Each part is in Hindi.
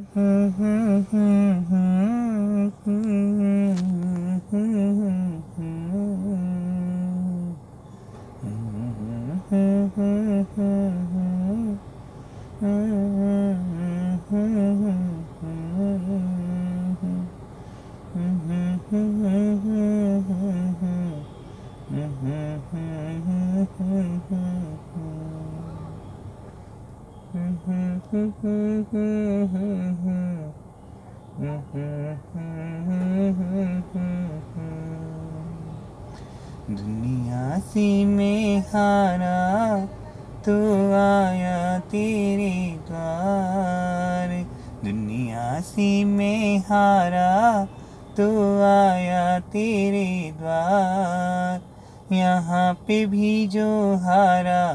Mm-hmm. mm-hmm, mm-hmm. दुनिया सी में हारा तू आया तेरे द्वार। दुनिया सी में हारा तू आया तेरे द्वार। यहाँ पे भी जो हारा,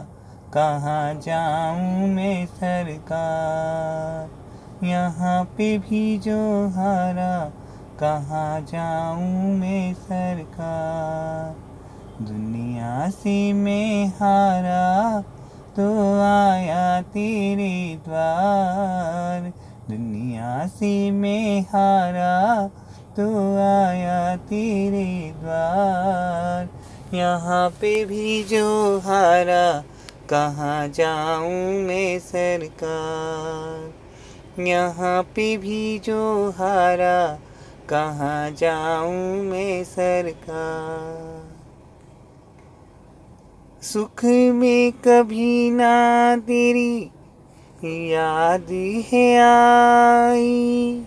कहाँ जाऊँ मैं सरकार? यहाँ पे भी जो हारा, कहाँ जाऊँ मैं सरकार? दुनिया से मैं हारा तो आया तेरे द्वार। दुनिया से मैं हारा तो आया तेरे द्वार। यहाँ पे भी जो हारा, कहाँ जाऊँ मैं सरकार? यहाँ पे भी जो हारा, कहाँ जाऊँ मैं सरकार? सुख में कभी ना तेरी याद है आई।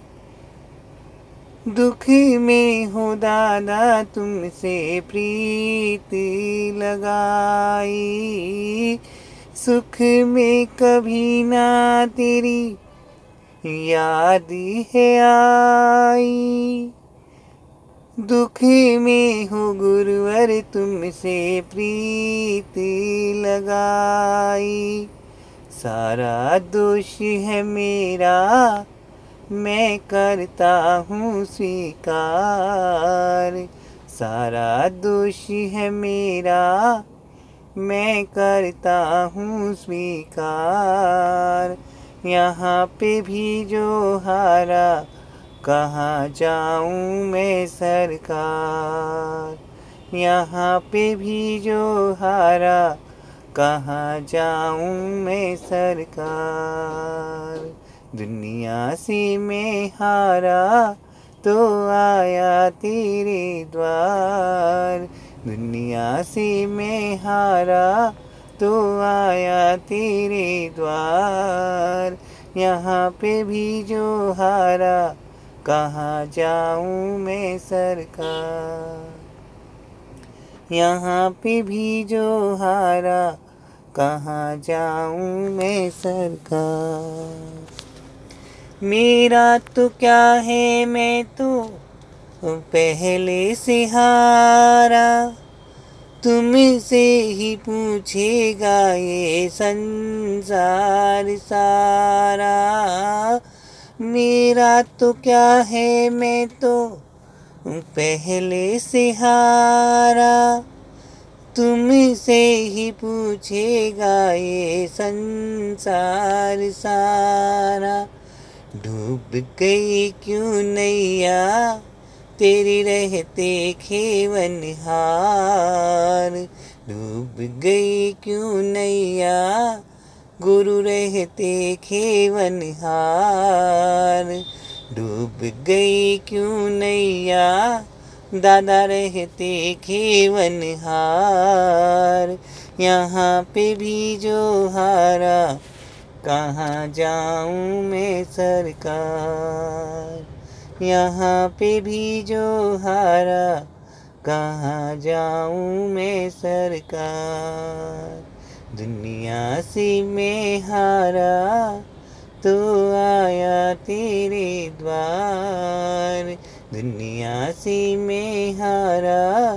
दुख में हो दादा तुमसे प्रीत लगाई। सुख में कभी ना तेरी याद है आई। दुख में हो गुरुवर, तुमसे प्रीत लगाई। सारा दोष है मेरा, मैं करता हूँ स्वीकार। सारा दोष है मेरा, मैं करता हूँ स्वीकार। यहाँ पे भी जो हारा, कहाँ जाऊँ मैं सरकार? यहाँ पे भी जो हारा, कहाँ जाऊँ मैं सरकार? दुनिया से मैं हारा तो आया तेरे द्वार। दुनिया से मैं हारा तो आया तेरे द्वार। यहाँ पे भी जो हारा, कहाँ जाऊँ मैं सरकार? यहाँ पे भी जो हारा, कहाँ जाऊँ मैं सरकार? मेरा तो क्या है मैं तो पहले से हारा। तुमसे ही पूछेगा ये संसार सारा। मेरा तो क्या है, मैं तो पहले से हारा। तुमसे ही पूछेगा ये संसार सारा। डूब गई क्यों नैया? तेरी रहते खेवन हार। डूब गई क्यों नैया? गुरु रहते खेवन हार। डूब गई क्यों नैया? दादा रहते खेवन हार। यहाँ पे भी जो हारा, कहाँ जाऊँ मैं सरकार? यहाँ पे भी जो हारा, कहाँ जाऊँ मैं सरकार? दुनिया से मैं हारा तो आया तेरे द्वार। दुनिया से मैं हारा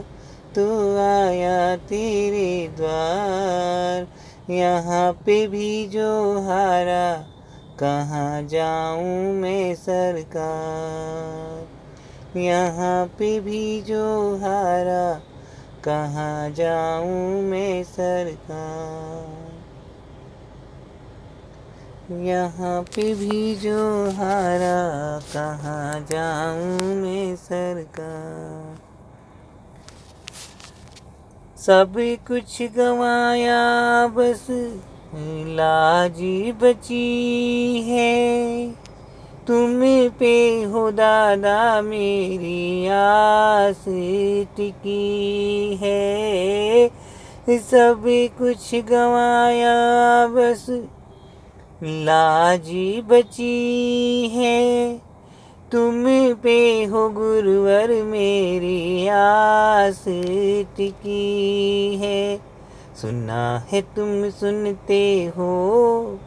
तो आया तेरे द्वार। यहाँ पे भी जो हारा कहाँ जाऊँ मैं सरकार? यहाँ पे भी जो हारा, कहाँ जाऊँ मैं सरकार? यहाँ पे भी जो हारा, कहाँ जाऊँ मैं सरकार? सब कुछ गवाया बस। लाजी बची है। तुम पे हो दादा मेरी आस टिकी है। सब कुछ गवाया बस लाजी बची है। तुम पे हो गुरुवर मेरी आस टिकी है। सुना है तुम सुनते हो।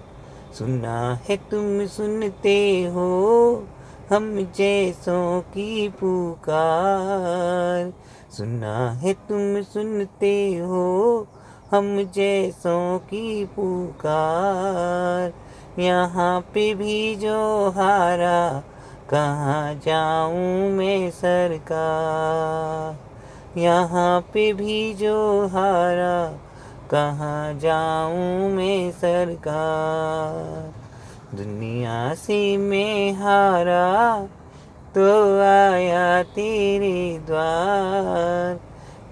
सुना है तुम सुनते हो। हम जैसों की पुकार। सुना है तुम सुनते हो। हम जैसों की पुकार। यहाँ पे भी जो हारा, कहाँ जाऊँ मैं सरकार? यहाँ पे भी जो हारा कहाँ जाऊँ मैं सरकार? दुनिया से मैं हारा तो आया तेरे द्वार।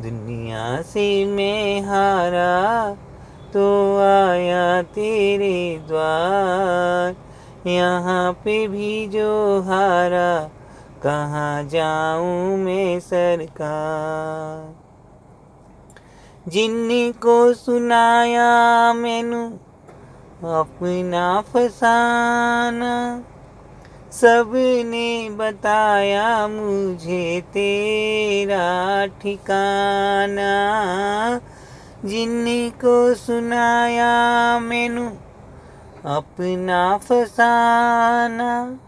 दुनिया से मैं हारा तो आया तेरे द्वार। यहाँ पे भी जो हारा, कहाँ जाऊँ मैं सरकार? जिनको सुनाया मैनू, अपना फसाना। सबने बताया मुझे तेरा ठिकाना। जिन्नी को सुनाया मैनू, अपना फसाना।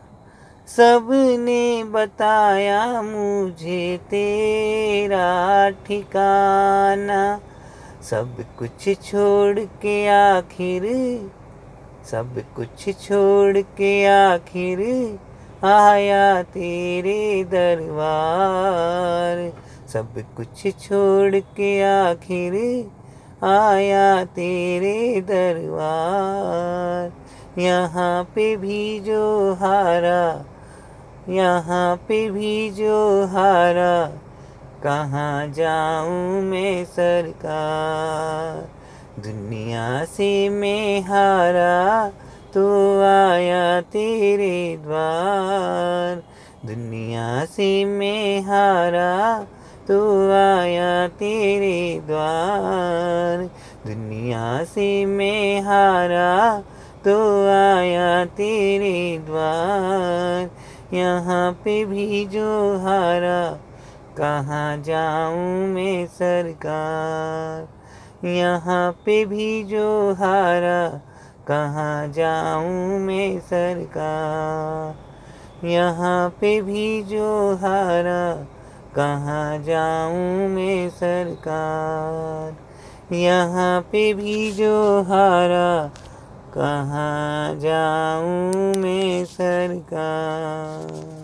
सबने बताया मुझे तेरा ठिकाना। सब कुछ छोड़ के आखिर, सब कुछ छोड़ के आखिर आया तेरे दरबार। सब कुछ छोड़ के आखिर आया तेरे दरबार। यहाँ पे भी जो हारा यहाँ पे भी जो हारा कहाँ जाऊँ मैं सरकार? दुनिया से मैं हारा तो आया तेरे द्वार। दुनिया से मैं हारा तो आया तेरे द्वार। दुनिया से मैं हारा तो आया तेरे द्वार। यहाँ पे भी जो हारा कहाँ जाऊँ मैं सरकार? यहाँ पे भी जो हारा कहाँ जाऊँ मैं सरकार? यहाँ पे भी जो हारा कहाँ जाऊँ मैं सरकार? यहाँ पे भी जो हारा कहाँ जाऊँ मैं सरकार?